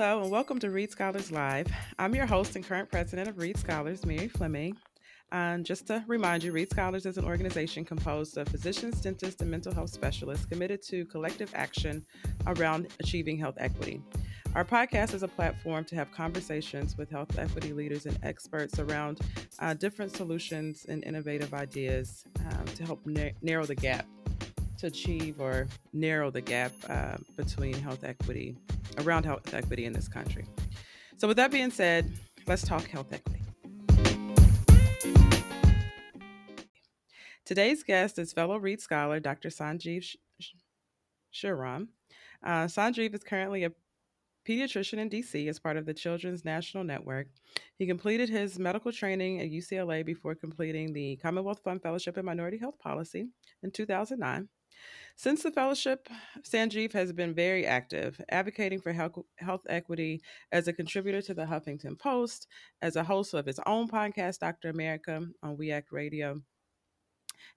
Hello, and welcome to Read Scholars Live. I'm your host and current president of Read Scholars, Mary Fleming. And just to remind you, Read Scholars is an organization composed of physicians, dentists, and mental health specialists committed to collective action around achieving health equity. Our podcast is a platform to have conversations with health equity leaders and experts around uh, different solutions and innovative ideas um, to help na- narrow the gap to achieve or narrow the gap uh, between health equity, around health equity in this country. So, with that being said, let's talk health equity. Today's guest is fellow Reed scholar Dr. Sanjeev Sriram. Uh, Sanjeev is currently a pediatrician in DC as part of the Children's National Network. He completed his medical training at UCLA before completing the Commonwealth Fund Fellowship in Minority Health Policy in 2009. Since the fellowship, Sanjeev has been very active, advocating for health, health equity as a contributor to the Huffington Post, as a host of his own podcast, Dr. America, on We Act Radio,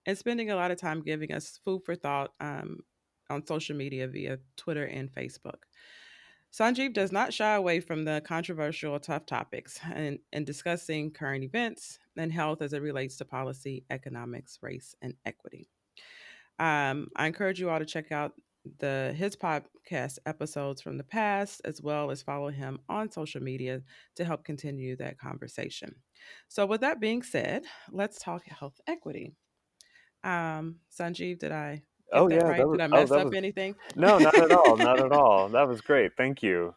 and spending a lot of time giving us food for thought um, on social media via Twitter and Facebook. Sanjeev does not shy away from the controversial, tough topics and, and discussing current events and health as it relates to policy, economics, race, and equity. Um, I encourage you all to check out the his podcast episodes from the past, as well as follow him on social media to help continue that conversation. So, with that being said, let's talk health equity. Um, Sanjeev, did I? oh yeah, right? was, did I oh, mess oh, up was, anything? No, not at all. not at all. That was great. Thank you.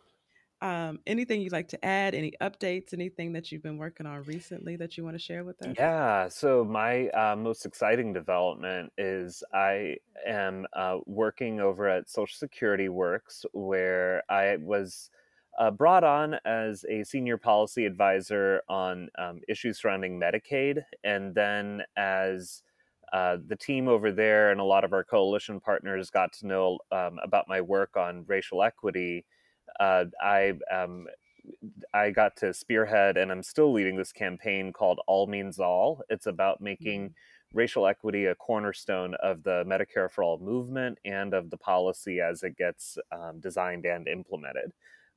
Um, anything you'd like to add? Any updates? Anything that you've been working on recently that you want to share with us? Yeah. So my uh, most exciting development is I am uh, working over at Social Security Works, where I was. Uh, brought on as a senior policy advisor on um, issues surrounding Medicaid, and then as uh, the team over there and a lot of our coalition partners got to know um, about my work on racial equity uh, I um, I got to spearhead, and I'm still leading this campaign called All Means All. It's about making mm-hmm. racial equity a cornerstone of the Medicare for All movement and of the policy as it gets um, designed and implemented.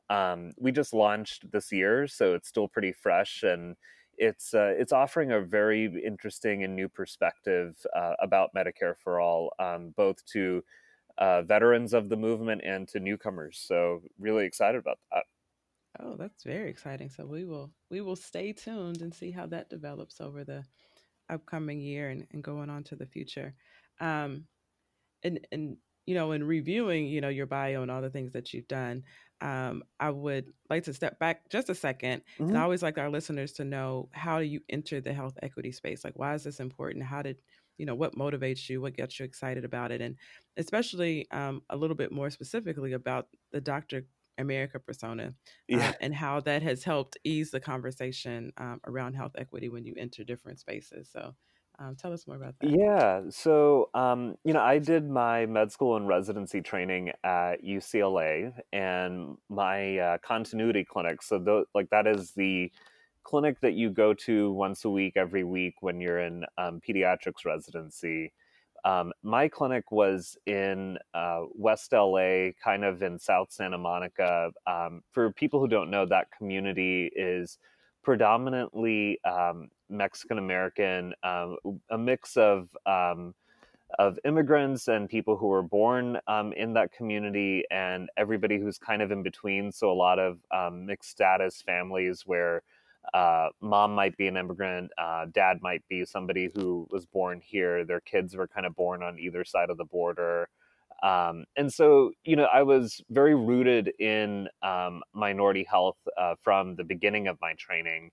Um, we just launched this year, so it's still pretty fresh, and it's uh, it's offering a very interesting and new perspective uh, about Medicare for All, um, both to uh, veterans of the movement and to newcomers. So really excited about that. Oh, that's very exciting. So we will we will stay tuned and see how that develops over the upcoming year and, and going on to the future. Um, and and you know, in reviewing, you know, your bio and all the things that you've done, um, I would like to step back just a 2nd mm-hmm. And I always like our listeners to know how do you enter the health equity space? Like, why is this important? How did you know what motivates you what gets you excited about it and especially um, a little bit more specifically about the dr america persona yeah. uh, and how that has helped ease the conversation um, around health equity when you enter different spaces so um, tell us more about that. Yeah. So, um, you know, I did my med school and residency training at UCLA and my uh, continuity clinic. So, th- like, that is the clinic that you go to once a week, every week when you're in um, pediatrics residency. Um, my clinic was in uh, West LA, kind of in South Santa Monica. Um, for people who don't know, that community is predominantly um, Mexican American, um, a mix of um, of immigrants and people who were born um, in that community, and everybody who's kind of in between. So a lot of mixed status families where uh, mom might be an immigrant, uh, dad might be somebody who was born here. Their kids were kind of born on either side of the border. Um, and so, you know, I was very rooted in um, minority health uh, from the beginning of my training.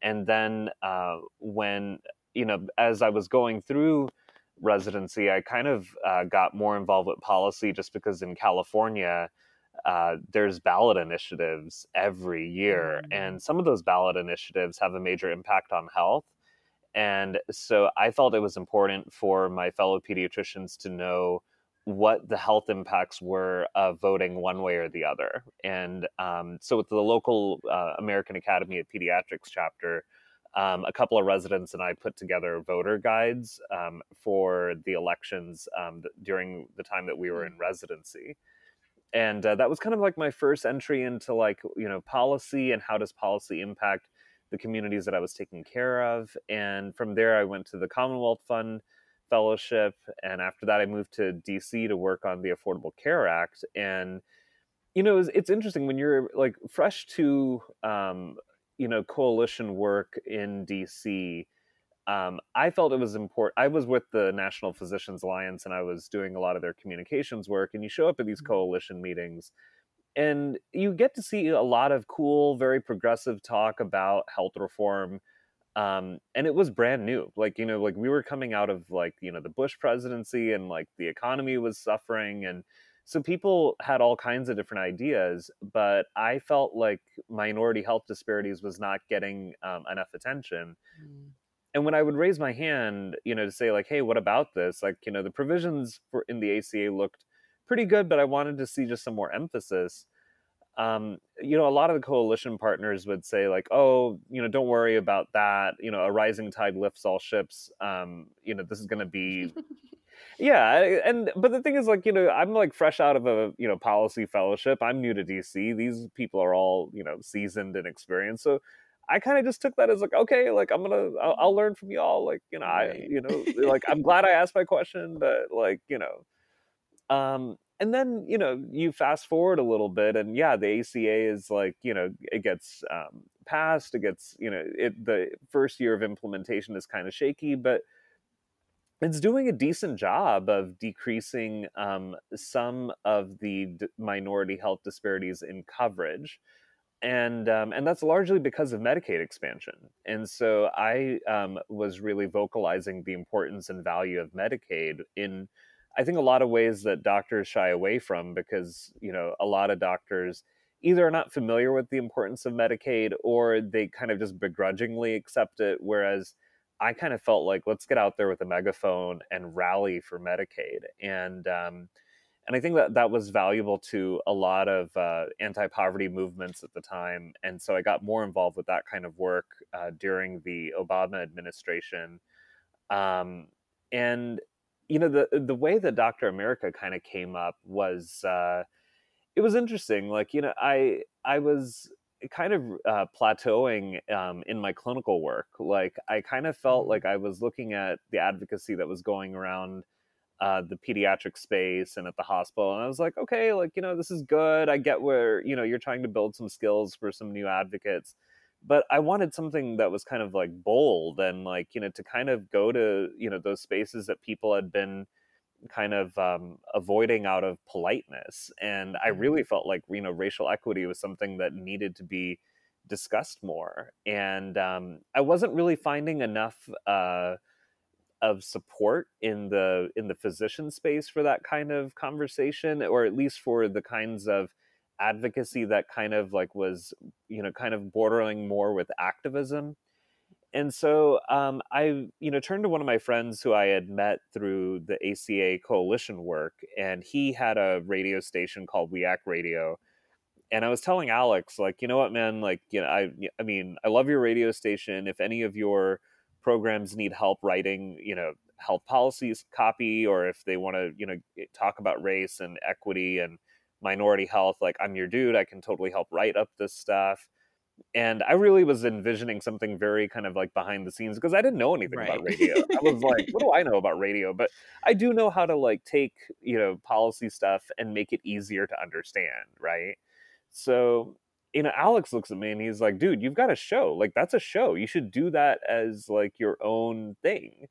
And then uh, when, you know, as I was going through residency, I kind of uh, got more involved with policy just because in California, uh, there's ballot initiatives every year, and some of those ballot initiatives have a major impact on health. And so I felt it was important for my fellow pediatricians to know what the health impacts were of voting one way or the other. And um, so, with the local uh, American Academy of Pediatrics chapter, um, a couple of residents and I put together voter guides um, for the elections um, during the time that we were in mm. residency. And uh, that was kind of like my first entry into like you know policy and how does policy impact the communities that I was taking care of. And from there, I went to the Commonwealth Fund Fellowship, and after that, I moved to DC to work on the Affordable Care Act. And you know, it's, it's interesting when you're like fresh to um, you know coalition work in DC um, I felt it was important. I was with the National Physicians Alliance and I was doing a lot of their communications work. And you show up at these mm-hmm. coalition meetings and you get to see a lot of cool, very progressive talk about health reform. Um, and it was brand new. Like, you know, like we were coming out of like, you know, the Bush presidency and like the economy was suffering. And so people had all kinds of different ideas, but I felt like minority health disparities was not getting um, enough attention. Mm and when I would raise my hand, you know, to say like, "Hey, what about this?" Like, you know, the provisions for in the ACA looked pretty good, but I wanted to see just some more emphasis. Um, you know, a lot of the coalition partners would say like, "Oh, you know, don't worry about that. You know, a rising tide lifts all ships. Um, you know, this is going to be." yeah and but the thing is like you know i'm like fresh out of a you know policy fellowship i'm new to dc these people are all you know seasoned and experienced so I kind of just took that as like, okay, like I'm gonna, I'll, I'll learn from y'all. Like, you know, I, you know, like I'm glad I asked my question, but like, you know, um, and then you know, you fast forward a little bit, and yeah, the ACA is like, you know, it gets um, passed, it gets, you know, it the first year of implementation is kind of shaky, but it's doing a decent job of decreasing um, some of the d- minority health disparities in coverage and um, and that's largely because of Medicaid expansion. And so I um, was really vocalizing the importance and value of Medicaid in, I think, a lot of ways that doctors shy away from because you know a lot of doctors either are not familiar with the importance of Medicaid or they kind of just begrudgingly accept it, whereas I kind of felt like let's get out there with a megaphone and rally for Medicaid and. Um, and I think that that was valuable to a lot of uh, anti-poverty movements at the time, and so I got more involved with that kind of work uh, during the Obama administration. Um, and you know, the the way that Doctor America kind of came up was uh, it was interesting. Like you know, I I was kind of uh, plateauing um, in my clinical work. Like I kind of felt mm-hmm. like I was looking at the advocacy that was going around uh, the pediatric space and at the hospital. And I was like, okay, like, you know, this is good. I get where, you know, you're trying to build some skills for some new advocates. But I wanted something that was kind of like bold and like, you know, to kind of go to, you know, those spaces that people had been kind of um, avoiding out of politeness. And I mm-hmm. really felt like, you know, racial equity was something that needed to be discussed more. And um, I wasn't really finding enough. Uh, of support in the in the physician space for that kind of conversation or at least for the kinds of advocacy that kind of like was you know kind of bordering more with activism. And so um, i you know turned to one of my friends who i had met through the aca coalition work and he had a radio station called we act radio. And i was telling alex like you know what man? Like you know i i mean i love your radio station. If any of your programs need help writing, you know, health policies copy, or if they want to, you know, talk about race and equity and minority health, like I'm your dude, I can totally help write up this stuff. And I really was envisioning something very kind of like behind the scenes because I didn't know anything right. about radio. I was like, what do I know about radio? But I do know how to like take, you know, policy stuff and make it easier to understand, right? So you know, Alex looks at me and he's like, dude, you've got a show. Like, that's a show. You should do that as like your own thing.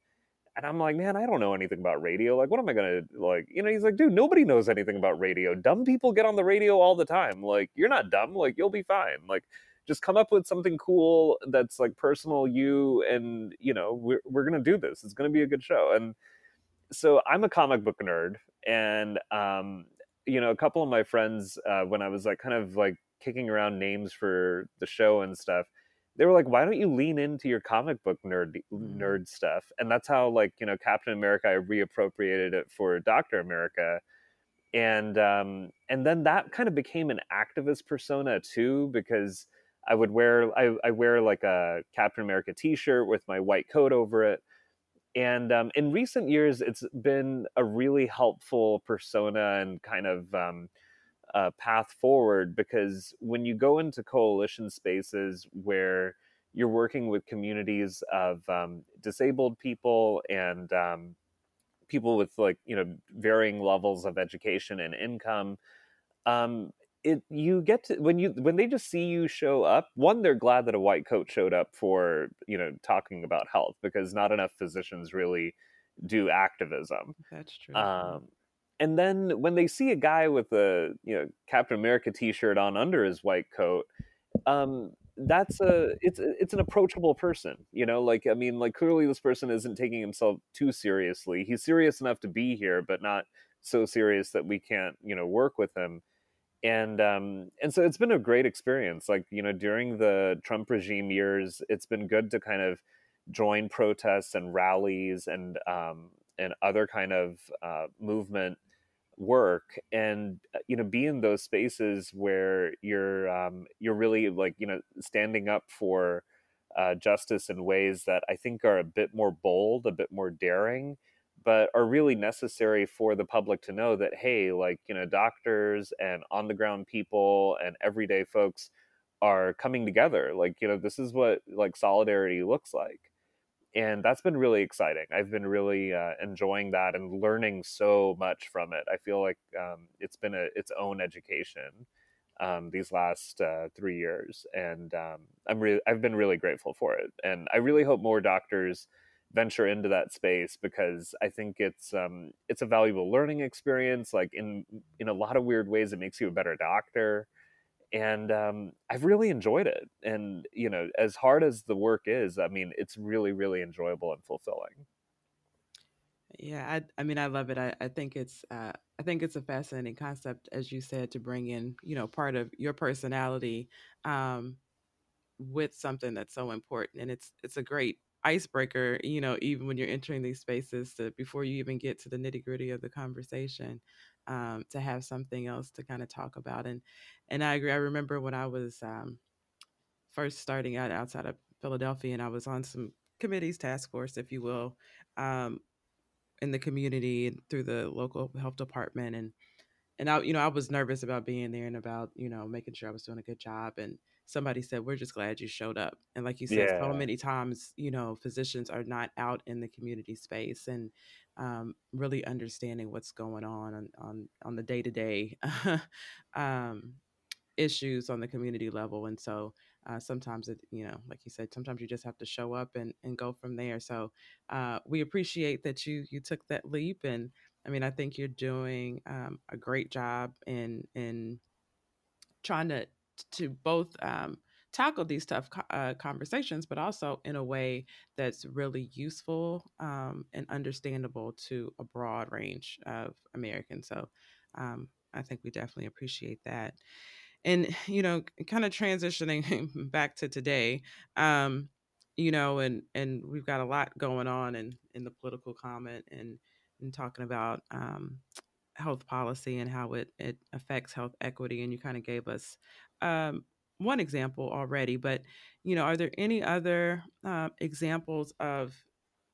And I'm like, man, I don't know anything about radio. Like, what am I gonna like? You know, he's like, dude, nobody knows anything about radio. Dumb people get on the radio all the time. Like, you're not dumb. Like, you'll be fine. Like, just come up with something cool that's like personal you, and you know, we're we're gonna do this. It's gonna be a good show. And so I'm a comic book nerd, and um, you know, a couple of my friends uh, when I was like kind of like kicking around names for the show and stuff they were like why don't you lean into your comic book nerd mm. nerd stuff? And that's how like you know captain america i reappropriated it for dr america. And um and then that kind of became an activist persona too because i would wear i, I wear like a captain america t-shirt with my white coat over it. And um, in recent years it's been a really helpful persona and kind of um, uh, path forward because when you go into coalition spaces where you're working with communities of um, disabled people and um, people with like you know varying levels of education and income um, it you get to when you when they just see you show up one they're glad that a white coat showed up for you know talking about health because not enough physicians really do activism That's true. um, and then when they see a guy with a you know captain america t-shirt on under his white coat um, that's a it's it's an approachable person you know like i mean like clearly this person isn't taking himself too seriously. He's serious enough to be here but not so serious that we can't you know work with him. And um and so it's been a great experience like you know during the trump regime years it's been good to kind of join protests and rallies and um and other kind of uh, movement work and uh, you know be in those spaces where you're um you're really like you know standing up for uh, justice in ways that I think are a bit more bold, a bit more daring, but are really necessary for the public to know that hey like you know doctors and on the ground people and everyday folks are coming together. Like you know this is what like solidarity looks like and that's been really exciting i've been really uh, enjoying that and learning so much from it i feel like um, it's been a, its own education um, these last uh, three years and um, i'm really i've been really grateful for it and i really hope more doctors venture into that space because I think it's um, it's a valuable learning experience. Like in in a lot of weird ways, it makes you a better doctor, and um, I've really enjoyed it. And you know, as hard as the work is, I mean, it's really really enjoyable and fulfilling. Yeah, I, I mean, I love it. I, I think it's, uh, I think it's a fascinating concept, as you said, to bring in, you know, part of your personality, um, with something that's so important, and it's, it's a great icebreaker, you know, even when you're entering these spaces, to before you even get to the nitty gritty of the conversation, um, to have something else to kind of talk about. And, and I agree. I remember when I was um, first starting out outside of Philadelphia, and I was on some committees, task force, if you will. Um, in the community through the local health department and and I you know I was nervous about being there and about you know making sure I was doing a good job and somebody said we're just glad you showed up. And like you said so many times you know physicians are not out in the community space and um, really understanding what's going on on on, on the day to day issues on the community level. And so uh, sometimes it you know like you said sometimes you just have to show up and, and go from there. So uh, we appreciate that you you took that leap. And i mean i think you're doing um, a great job in in trying to to both um, tackle these tough uh, conversations but also in a way that's really useful um, and understandable to a broad range of americans so um, i think we definitely appreciate that. And you know kind of transitioning back to today um you know and and we've got a lot going on in in the political comment and and talking about um health policy and how it it affects health equity and you kind of gave us um one example already but you know are there any other uh, examples of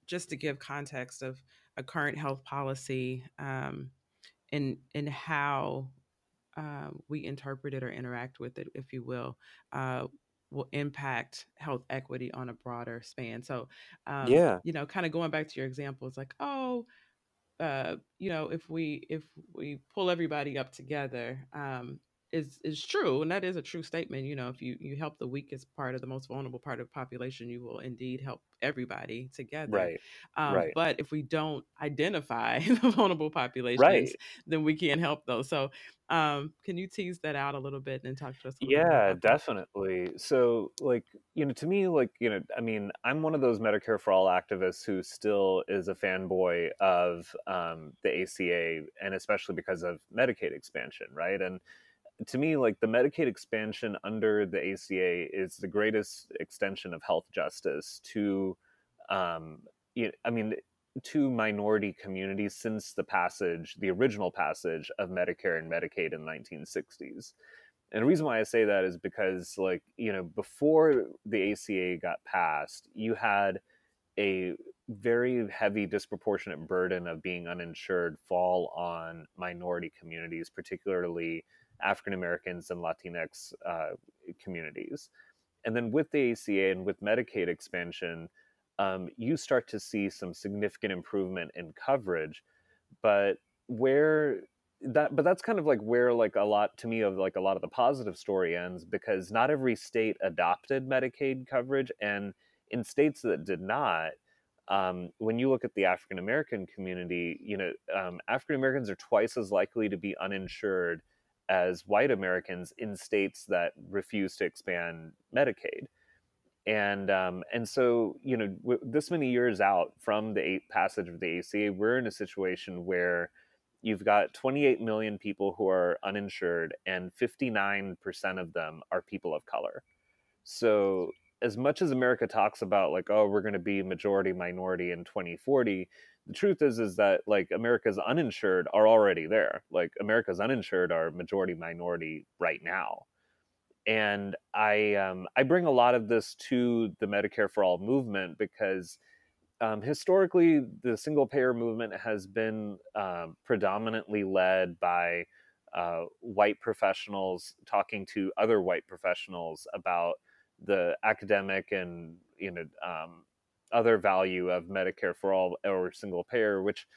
just to give context of a current health policy um, and and how um, we interpret it or interact with it, if you will, uh, will impact health equity on a broader span. So, um, yeah, you know, kind of going back to your examples, like, oh, uh, you know, if we if we pull everybody up together, um, is is true, and that is a true statement. You know, if you you help the weakest part of the most vulnerable part of the population, you will indeed help everybody together. right, Um, right, but if we don't identify the vulnerable populations, right. then we can't help those. So, um, can you tease that out a little bit and talk to us Yeah, definitely. So, like, you know, to me, like, you know, I mean, I'm one of those Medicare for All activists who still is a fanboy of um, the ACA, and especially because of Medicaid expansion, right? And to me, like, the Medicaid expansion under the ACA is the greatest extension of health justice to, um, you I mean, to minority communities since the passage, the original passage of Medicare and Medicaid in the 1960s and the reason why I say that is because, like, you know, before the ACA got passed, you had a very heavy disproportionate burden of being uninsured fall on minority communities, particularly African Americans and Latinx uh, communities. And then with the ACA and with Medicaid expansion, um, you start to see some significant improvement in coverage. But where that but that's kind of like where like a lot to me of like a lot of the positive story ends because not every state adopted medicaid coverage and in states that did not um, when you look at the african american community you know um, african americans are twice as likely to be uninsured as white americans in states that refuse to expand medicaid and um, and so you know w- this many years out from the passage of the ACA, we're in a situation where you've got 28 million people who are uninsured, and 59% of them are people of color. So, as much as America talks about like, oh, we're going to be majority minority in 2040, the truth is is that like America's uninsured are already there. Like America's uninsured are majority minority right now. And I um, I bring a lot of this to the Medicare for All movement because um, historically, the single payer movement has been um, predominantly led by uh, white professionals talking to other white professionals about the academic and you know um, other value of Medicare for all or single payer, which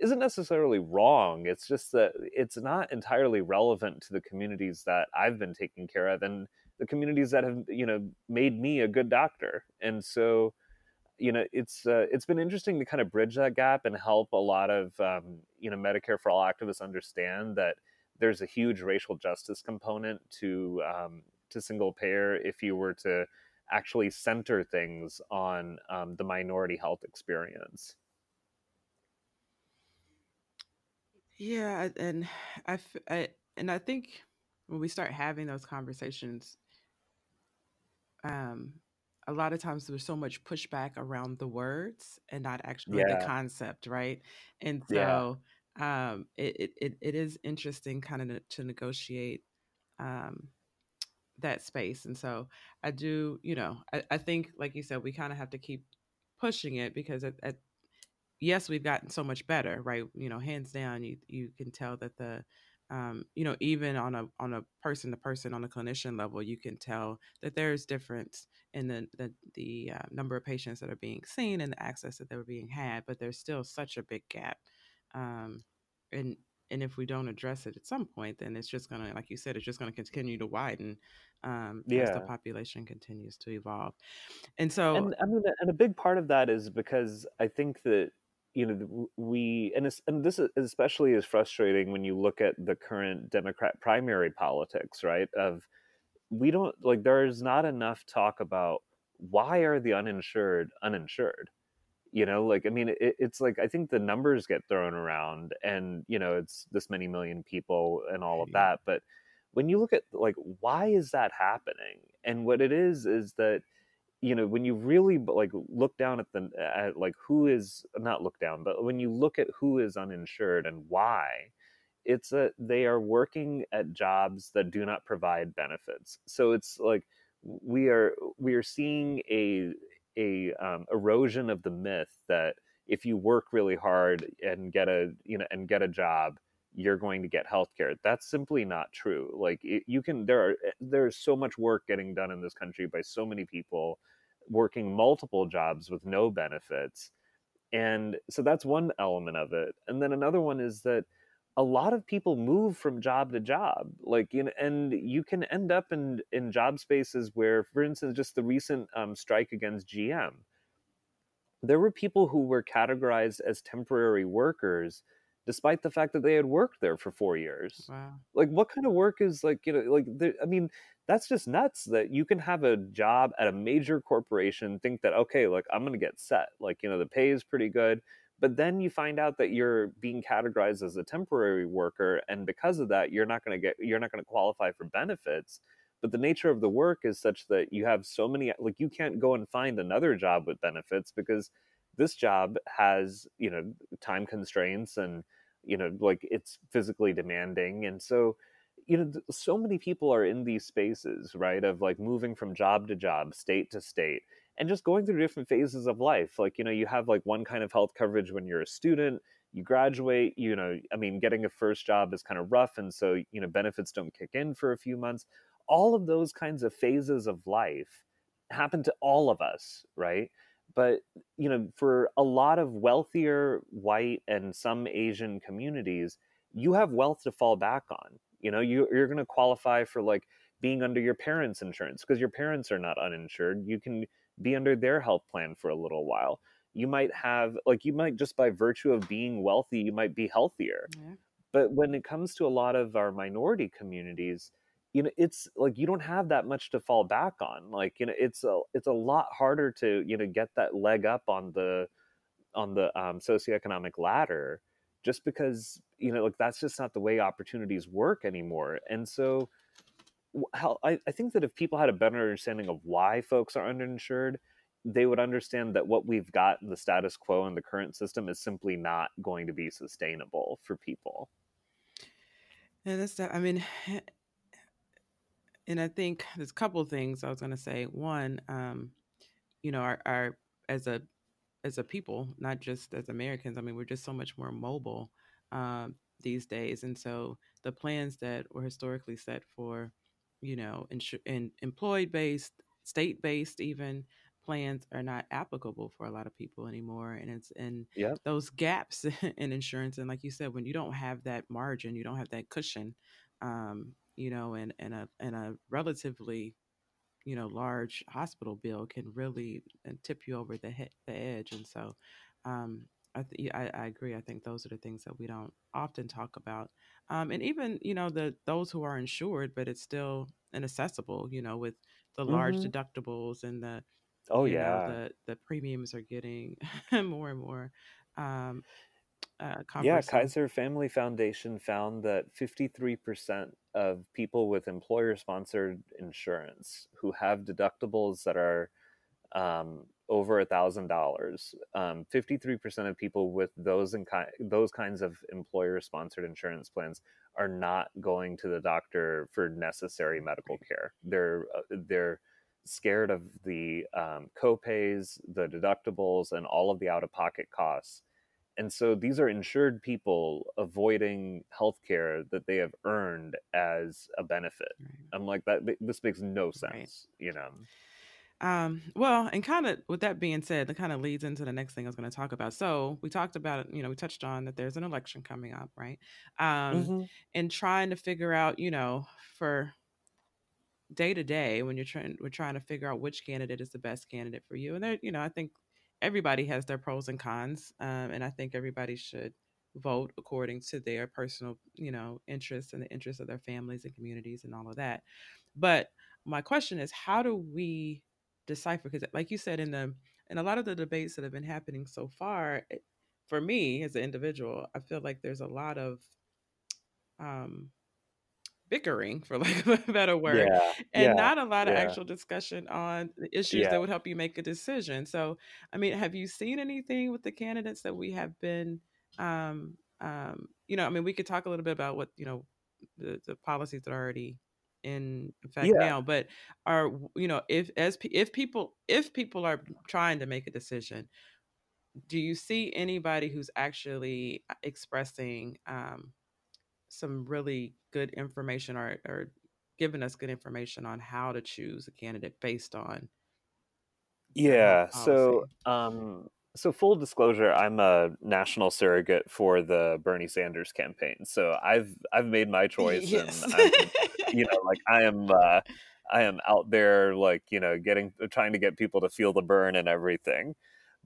isn't necessarily wrong. It's just that it's not entirely relevant to the communities that I've been taking care of and the communities that have you know made me a good doctor. And so you know it's uh, it's been interesting to kind of bridge that gap and help a lot of um, you know Medicare for all activists understand that there's a huge racial justice component to um, to single payer if you were to actually center things on um, the minority health experience. Yeah, and I, I and I think when we start having those conversations, um, a lot of times there's so much pushback around the words and not actually the concept, right? And yeah, so um, it, it, it it is interesting kind of to negotiate um, that space. And so I do, you know, I, I think, like you said, we kind of have to keep pushing it because at, at yes, we've gotten so much better, right? You know, hands down, you you can tell that the um, you know, even on a on a person to person on a clinician level, you can tell that there's difference in the the, the uh, number of patients that are being seen and the access that they were being had, but there's still such a big gap. Um, and and if we don't address it at some point, then it's just gonna, like you said, it's just gonna continue to widen um, as the population continues to evolve. And so, And I mean, and a big part of that is because I think that you know we and it's, and this is especially is frustrating when you look at the current Democrat primary politics, right? Of we don't like there's not enough talk about why are the uninsured uninsured you know like i mean it, it's like i think the numbers get thrown around and you know it's this many million people and all of that but when you look at like why is that happening? And what it is is that you know when you really like look down at the at like who is not look down but when you look at who is uninsured and why it's that they are working at jobs that do not provide benefits. So it's like we are we are seeing a a um, erosion of the myth that if you work really hard and get a you know and get a job you're going to get health care that's simply not true. Like it, you can there are there's so much work getting done in this country by so many people working multiple jobs with no benefits. And so that's one element of it. And then another one is that a lot of people move from job to job like you know and you can end up in in job spaces where for instance just the recent um, strike against gm there were people who were categorized as temporary workers despite the fact that they had worked there for four years. Wow, like what kind of work is like you know like there, i mean that's just nuts that you can have a job at a major corporation think that okay like i'm gonna get set like you know the pay is pretty good but then you find out that you're being categorized as a temporary worker and because of that you're not going to get you're not going to qualify for benefits but the nature of the work is such that you have so many like you can't go and find another job with benefits because this job has you know time constraints and you know like it's physically demanding and so you know so many people are in these spaces right of like moving from job to job state to state and just going through different phases of life like you know you have like one kind of health coverage when you're a student you graduate you know i mean getting a first job is kind of rough and so you know benefits don't kick in for a few months. All of those kinds of phases of life happen to all of us right? But you know for a lot of wealthier white and some asian communities you have wealth to fall back on. You know you, you're going to qualify for like being under your parents insurance because your parents are not uninsured. You can be under their health plan for a little while. You might have like you might just by virtue of being wealthy you might be healthier. Yeah. but when it comes to a lot of our minority communities you know it's like you don't have that much to fall back on. Like you know it's a it's a lot harder to you know get that leg up on the on the um, socioeconomic ladder just because you know like that's just not the way opportunities work anymore. And so I, I think that if people had a better understanding of why folks are underinsured they would understand that what we've got the status quo in the current system is simply not going to be sustainable for people and that's that i mean and i think there's a couple things i was going to say one um you know our, our as a as a people, not just as Americans. I mean, we're just so much more mobile um, these days, and so the plans that were historically set for, you know, insu- in employed based, state based, even plans are not applicable for a lot of people anymore and it's and yep. those gaps in insurance and like you said when you don't have that margin you don't have that cushion um, you know and and a and a relatively you know large hospital bill can really uh, tip you over the he- the edge and so um, I, th- I, I agree I think those are the things that we don't often talk about um, and even you know the those who are insured but it's still inaccessible you know with the large mm-hmm. deductibles and the oh yeah know, the the premiums are getting more and more um, uh, yeah, Kaiser Family Foundation found that 53% of people with employer sponsored insurance who have deductibles that are um, over a thousand dollars, 53% um, of people with those and ki- those kinds of employer sponsored insurance plans are not going to the doctor for necessary medical care. They're uh, they're scared of the um, copays, the deductibles, and all of the out of pocket costs and so these are insured people avoiding health care that they have earned as a benefit right. i'm like that this makes no sense right. you know um, well, and kind of with that being said, that kind of leads into the next thing I was going to talk about. So we talked about, you know, we touched on that there's an election coming up, right? Um, mm-hmm. and trying to figure out, you know, for day to day when you're trying, we're trying to figure out which candidate is the best candidate for you. And there, you know, I think everybody has their pros and cons, um, and I think everybody should vote according to their personal, you know, interests and the interests of their families and communities and all of that. But my question is, how do we decipher? Because, like you said in the in a lot of the debates that have been happening so far, it, for me as an individual, I feel like there's a lot of um, bickering for lack of a better word yeah, and yeah, not a lot of yeah. actual discussion on the issues that would help you make a decision so i mean have you seen anything with the candidates that we have been um, um, you know i mean we could talk a little bit about what you know the, the policies that are already in effect now but are you know if as if people if people are trying to make a decision do you see anybody who's actually uh, expressing um, some really good information or, or giving us good information on how to choose a candidate based on yeah so um so full disclosure i'm a national surrogate for the bernie sanders campaign so i've i've made my choice yes. and I'm, you know like i am uh i am out there like you know getting trying to get people to feel the burn and everything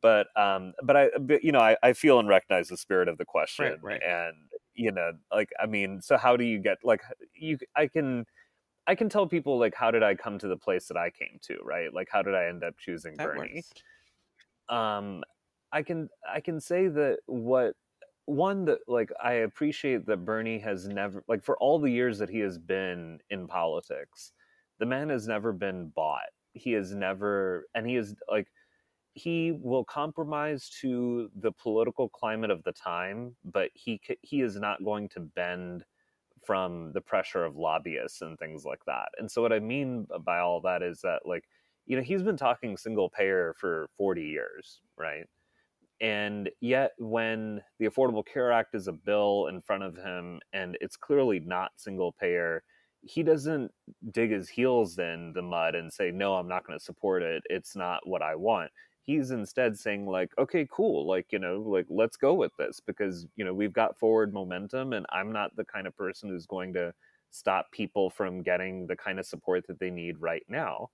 but um but i but, you know I, I feel and recognize the spirit of the question right, right. and you know like i mean so how do you get like you i can i can tell people like how did i come to the place that i came to right like how did i end up choosing that bernie works. um i can i can say that what one that like i appreciate that bernie has never like for all the years that he has been in politics the man has never been bought he has never and he is like he will compromise to the political climate of the time, but he he is not going to bend from the pressure of lobbyists and things like that. And so what I mean by all that is that like you know he's been talking single payer for 40 years, right? And yet, when the Affordable Care Act is a bill in front of him and it's clearly not single payer, he doesn't dig his heels in the mud and say, No, I'm not going to support it. It's not what I want. He's instead saying, like, okay, cool, like, you know, like, let's go with this because, you know, we've got forward momentum and I'm not the kind of person who's going to stop people from getting the kind of support that they need right now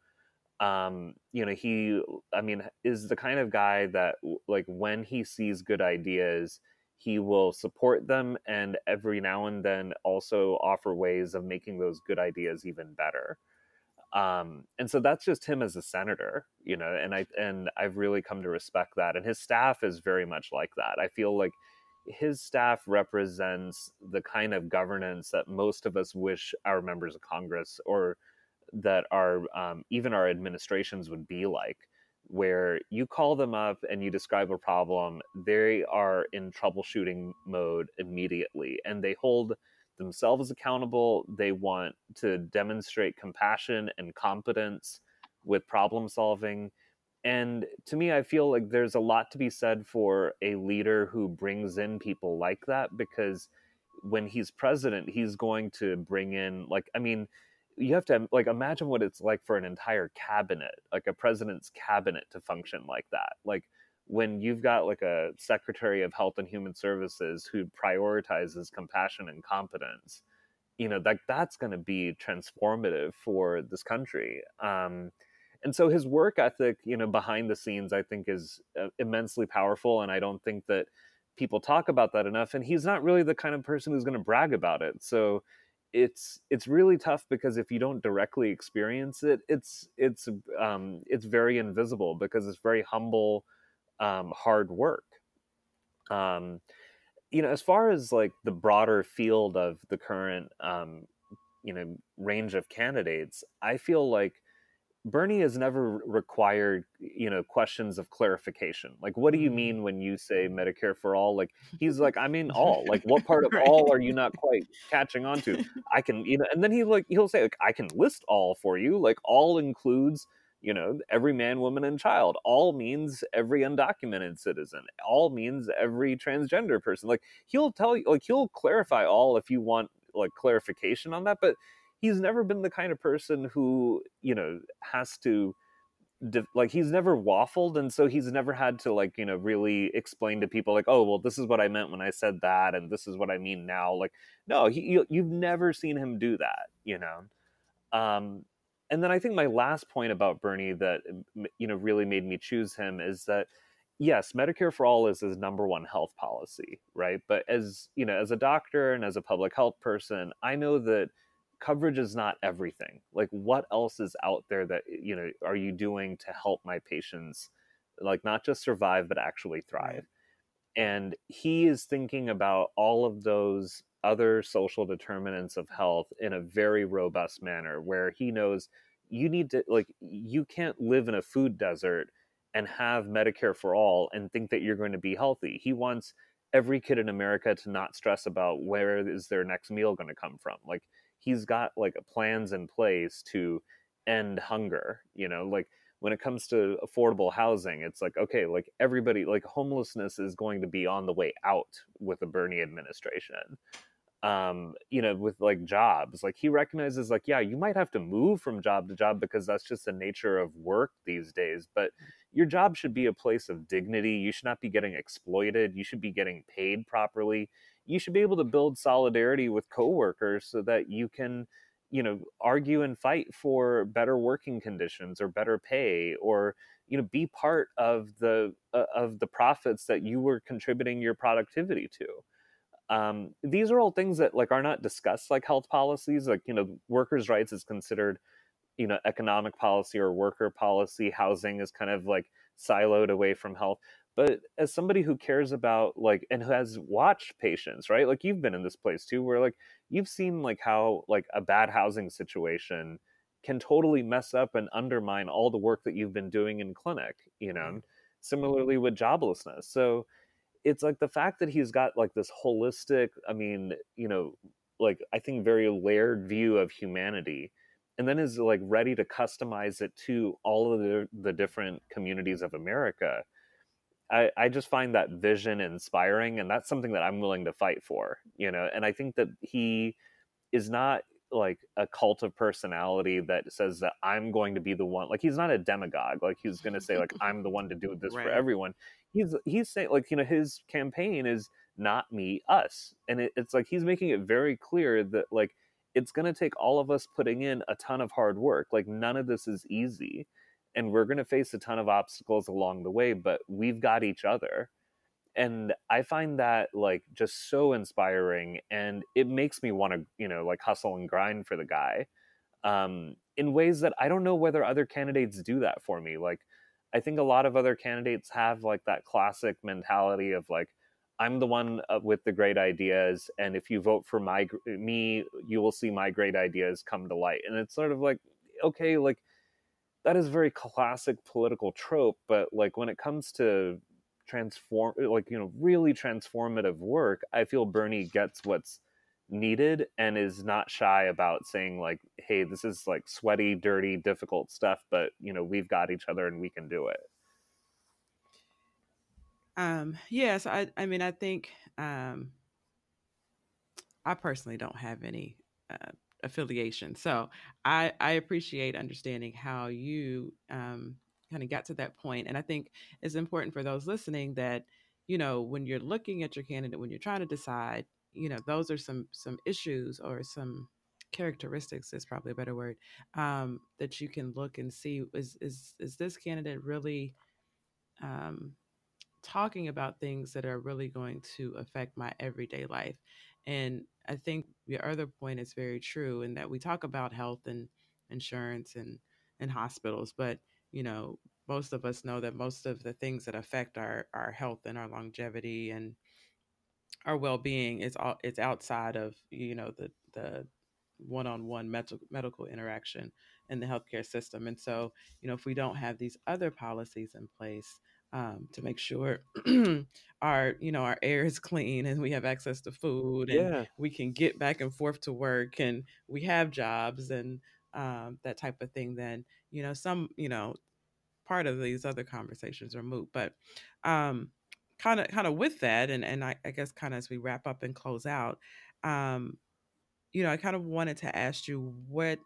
um you know he i mean is the kind of guy that like when he sees good ideas he will support them and every now and then also offer ways of making those good ideas even better. Um and so that's just him as a senator you know and i and i've really come to respect that and his staff is very much like that. I feel like his staff represents the kind of governance that most of us wish our members of congress or that our um, even our administrations would be like where you call them up and you describe a problem they are in troubleshooting mode immediately and they hold themselves accountable. They want to demonstrate compassion and competence with problem solving. And to me i feel like there's a lot to be said for a leader who brings in people like that because when he's president he's going to bring in like i mean you have to like imagine what it's like for an entire cabinet, like a president's cabinet to function like that. Like when you've got like a secretary of health and human services who prioritizes compassion and competence, you know, that that's going to be transformative for this country. Um, and so his work ethic, you know, behind the scenes, I think is uh, immensely powerful. And I don't think that people talk about that enough. And he's not really the kind of person who's going to brag about it. So it's it's really tough because if you don't directly experience it it's it's um it's very invisible because it's very humble um hard work. Um you know as far as like the broader field of the current um you know range of candidates i feel like Bernie has never required, you know, questions of clarification. Like, what do you mm-hmm. mean when you say Medicare for all? Like, he's like, I mean all. Like, what part of right. all are you not quite catching on to? I can, you know, and then he like he'll say, like, I can list all for you. Like, all includes, you know, every man, woman, and child. All means every undocumented citizen. All means every transgender person. Like, he'll tell you, like, he'll clarify all if you want like clarification on that, but he's never been the kind of person who you know has to like he's never waffled and so he's never had to like you know really explain to people like oh well this is what i meant when i said that and this is what i mean now like no he, you, you've never seen him do that you know? Um and then i think my last point about bernie that you know really made me choose him is that yes medicare for all is his number one health policy right? But as you know as a doctor and as a public health person i know that coverage is not everything like what else is out there that you know are you doing to help my patients like not just survive but actually thrive? And he is thinking about all of those other social determinants of health in a very robust manner where he knows you need to like you can't live in a food desert and have medicare for all and think that you're going to be healthy. He wants every kid in america to not stress about where is their next meal going to come from. Like he's got like plans in place to end hunger you know like when it comes to affordable housing it's like okay like everybody like homelessness is going to be on the way out with the bernie administration. Um you know with like jobs like he recognizes like yeah you might have to move from job to job because that's just the nature of work these days but your job should be a place of dignity. You should not be getting exploited. You should be getting paid properly you should be able to build solidarity with coworkers so that you can you know argue and fight for better working conditions or better pay or you know be part of the uh, of the profits that you were contributing your productivity to. Um, these are all things that like are not discussed like health policies like you know workers rights is considered you know economic policy or worker policy. Housing is kind of like siloed away from health but as somebody who cares about like and who has watched patients right like you've been in this place too where like you've seen like how like a bad housing situation can totally mess up and undermine all the work that you've been doing in clinic you know mm-hmm. similarly with joblessness so it's like the fact that he's got like this holistic i mean you know like i think very layered view of humanity and then is like ready to customize it to all of the, the different communities of america I, I just find that vision inspiring and that's something that i'm willing to fight for you know and i think that he is not like a cult of personality that says that i'm going to be the one like he's not a demagogue like he's going to say like i'm the one to do this right. for everyone he's he's saying like you know his campaign is not me us and it, it's like he's making it very clear that like it's going to take all of us putting in a ton of hard work like none of this is easy and we're going to face a ton of obstacles along the way but we've got each other. And i find that like just so inspiring and it makes me want to you know like hustle and grind for the guy um, in ways that i don't know whether other candidates do that for me like i think a lot of other candidates have like that classic mentality of like i'm the one uh, with the great ideas and if you vote for my me you will see my great ideas come to light. And it's sort of like okay like that is very classic political trope but like when it comes to transform like you know really transformative work i feel bernie gets what's needed and is not shy about saying like hey this is like sweaty dirty difficult stuff but you know we've got each other and we can do it. Um yes i i mean i think um i personally don't have any uh, affiliation. So I, I appreciate understanding how you um, kind of got to that point. And I think it's important for those listening that, you know, when you're looking at your candidate, when you're trying to decide, you know, those are some some issues or some characteristics is probably a better word um, that you can look and see is is is this candidate really um, talking about things that are really going to affect my everyday life and I think your other point is very true in that we talk about health and insurance and, and hospitals, but you know, most of us know that most of the things that affect our, our health and our longevity and our well-being is all it's outside of you know the the one-on-one medical medical interaction in the healthcare system and so you know if we don't have these other policies in place um, to make sure our you know our air is clean and we have access to food and yeah. we can get back and forth to work and we have jobs and um, that type of thing then you know some you know part of these other conversations are moot but um kind of kind of with that and and I, I guess kind of as we wrap up and close out um you know i kind of wanted to ask you what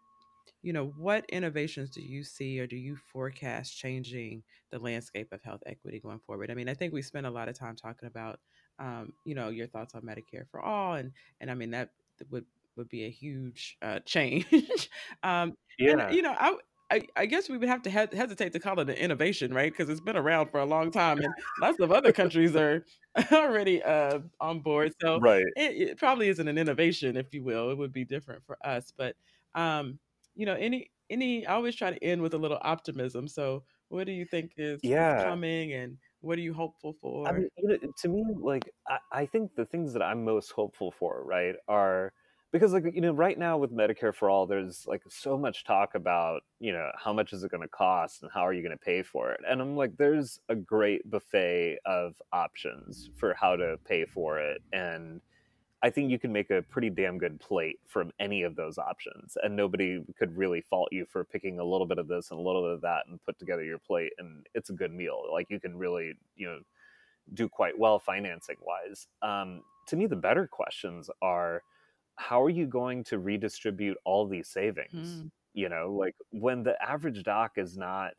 you know, what innovations do you see or do you forecast changing the landscape of health equity going forward? I mean, I think we spent a lot of time talking about, um, you know, your thoughts on Medicare for all, and and I mean that would would be a huge uh, change. um, yeah, and, you know, I. I, I, guess we would have to he- hesitate to call it an innovation, right? Because it's been around for a long time, and lots of other countries are already uh, on board. So right. it, it, probably isn't an innovation, if you will. It would be different for us, but um, you know, any any I always try to end with a little optimism. So what do you think is yeah. coming and what are you hopeful for? I mean, you know, to me, like I, I think the things that I'm most hopeful for, right, are because like you know right now with medicare for all there's like so much talk about you know how much is it going to cost and how are you going to pay for it and i'm like there's a great buffet of options for how to pay for it and I think you can make a pretty damn good plate from any of those options, and nobody could really fault you for picking a little bit of this and a little bit of that and put together your plate, and it's a good meal. Like you can really, you know, do quite well financing wise. Um, to me, the better questions are how are you going to redistribute all these savings? Mm. You know, like when the average doc is not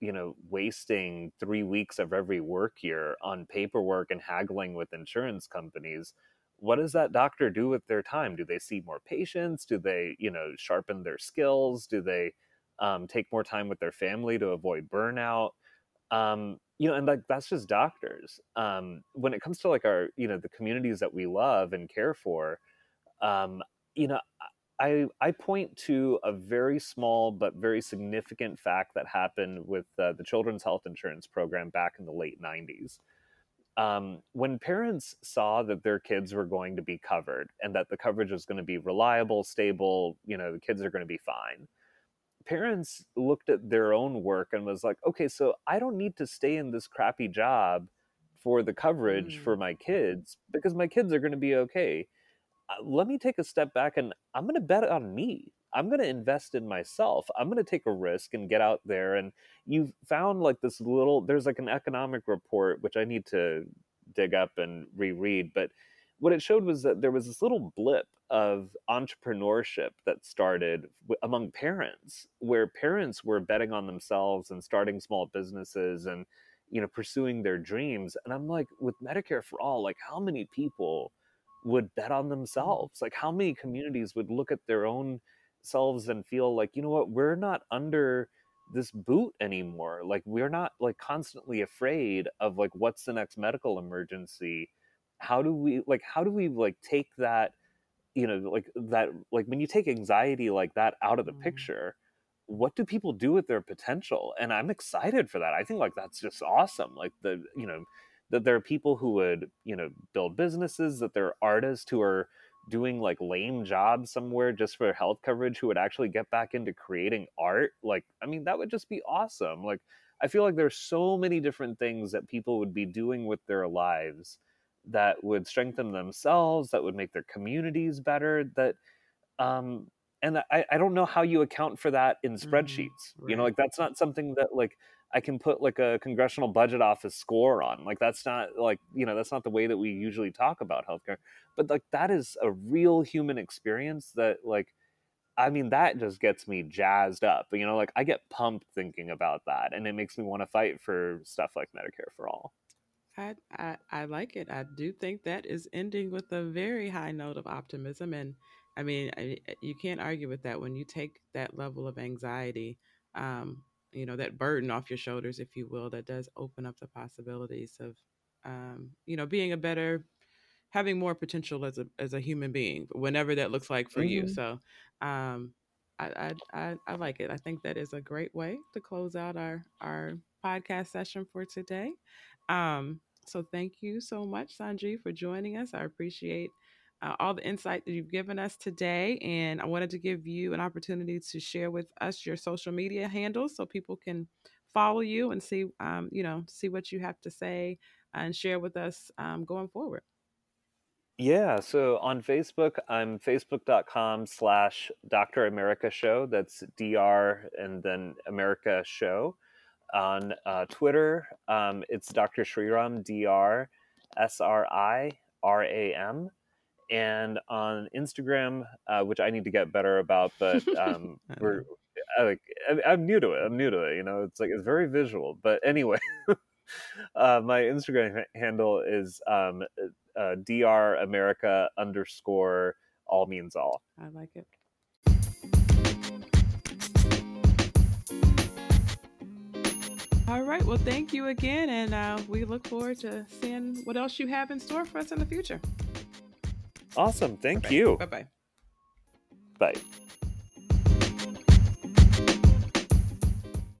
you know wasting three weeks of every work year on paperwork and haggling with insurance companies what does that doctor do with their time? Do they see more patients? Do they, you know, sharpen their skills? Do they um, take more time with their family to avoid burnout? Um, you know, and like that's just doctors. Um, when it comes to like our, you know, the communities that we love and care for, um, you know, I I point to a very small but very significant fact that happened with uh, the Children's Health Insurance Program back in the late '90s um, when parents saw that their kids were going to be covered and that the coverage was going to be reliable, stable, you know, the kids are going to be fine, parents looked at their own work and was like, okay, so I don't need to stay in this crappy job for the coverage mm. for my kids because my kids are going to be okay. Uh, let me take a step back and I'm going to bet on me. I'm going to invest in myself. I'm going to take a risk and get out there. And you've found like this little, there's like an economic report, which I need to dig up and reread. But what it showed was that there was this little blip of entrepreneurship that started among parents where parents were betting on themselves and starting small businesses and you know pursuing their dreams and i'm like with medicare for all like how many people would bet on mm-hmm. themselves like how many communities would look at their own selves and feel like you know what? We're not under this boot anymore. Like we're not like constantly afraid of like what's the next medical emergency? How do we like how do we like take that you know like that like when you take anxiety like that out of the mm. picture what do people do with their potential? And i'm excited for that. I think like that's just awesome. Like the you know that there are people who would you know build businesses that there are artists who are doing like lame jobs somewhere just for health coverage who would actually get back into creating art like i mean that would just be awesome like i feel like there's so many different things that people would be doing with their lives that would strengthen themselves, that would make their communities better. That, um, and I, I don't know how you account for that in mm-hmm. spreadsheets. Mm, right. You know, like that's not something that like I can put like a congressional budget office score on. Like that's not like you know that's not the way that we usually talk about healthcare. But like that is a real human experience that like. I mean, that just gets me jazzed up. You know, like I get pumped thinking about that, and it makes me want to fight for stuff like Medicare for all. I, I I like it. I do think that is ending with a very high note of optimism, and I mean, I, you can't argue with that when you take that level of anxiety, um, you know, that burden off your shoulders, if you will. That does open up the possibilities of, um, you know, being a better, having more potential as a as a human being, whenever that looks like for mm-hmm. you. So, um, I, I I I like it. I think that is a great way to close out our our podcast session for today. Um, so thank you so much, Sanjeev, for joining us. I appreciate uh, all the insight that you've given us today. And I wanted to give you an opportunity to share with us your social media handles so people can follow you and see, um, you know, see what you have to say and share with us um, going forward. Yeah, so on Facebook, I'm facebook.com slash Dr. America Show. That's DR and then America Show. On uh, Twitter, um, it's Dr. Sriram, D R S R I R A M. And on Instagram, uh, which I need to get better about, but um, we're like I'm new to it. I'm new to it. You know, it's like it's very visual. But anyway, uh, my Instagram handle is um, uh, dr America underscore all means all. I like it. All right. Well, thank you again. And uh, we look forward to seeing what else you have in store for us in the future. Awesome. Thank Bye-bye. you. Bye-bye. Bye.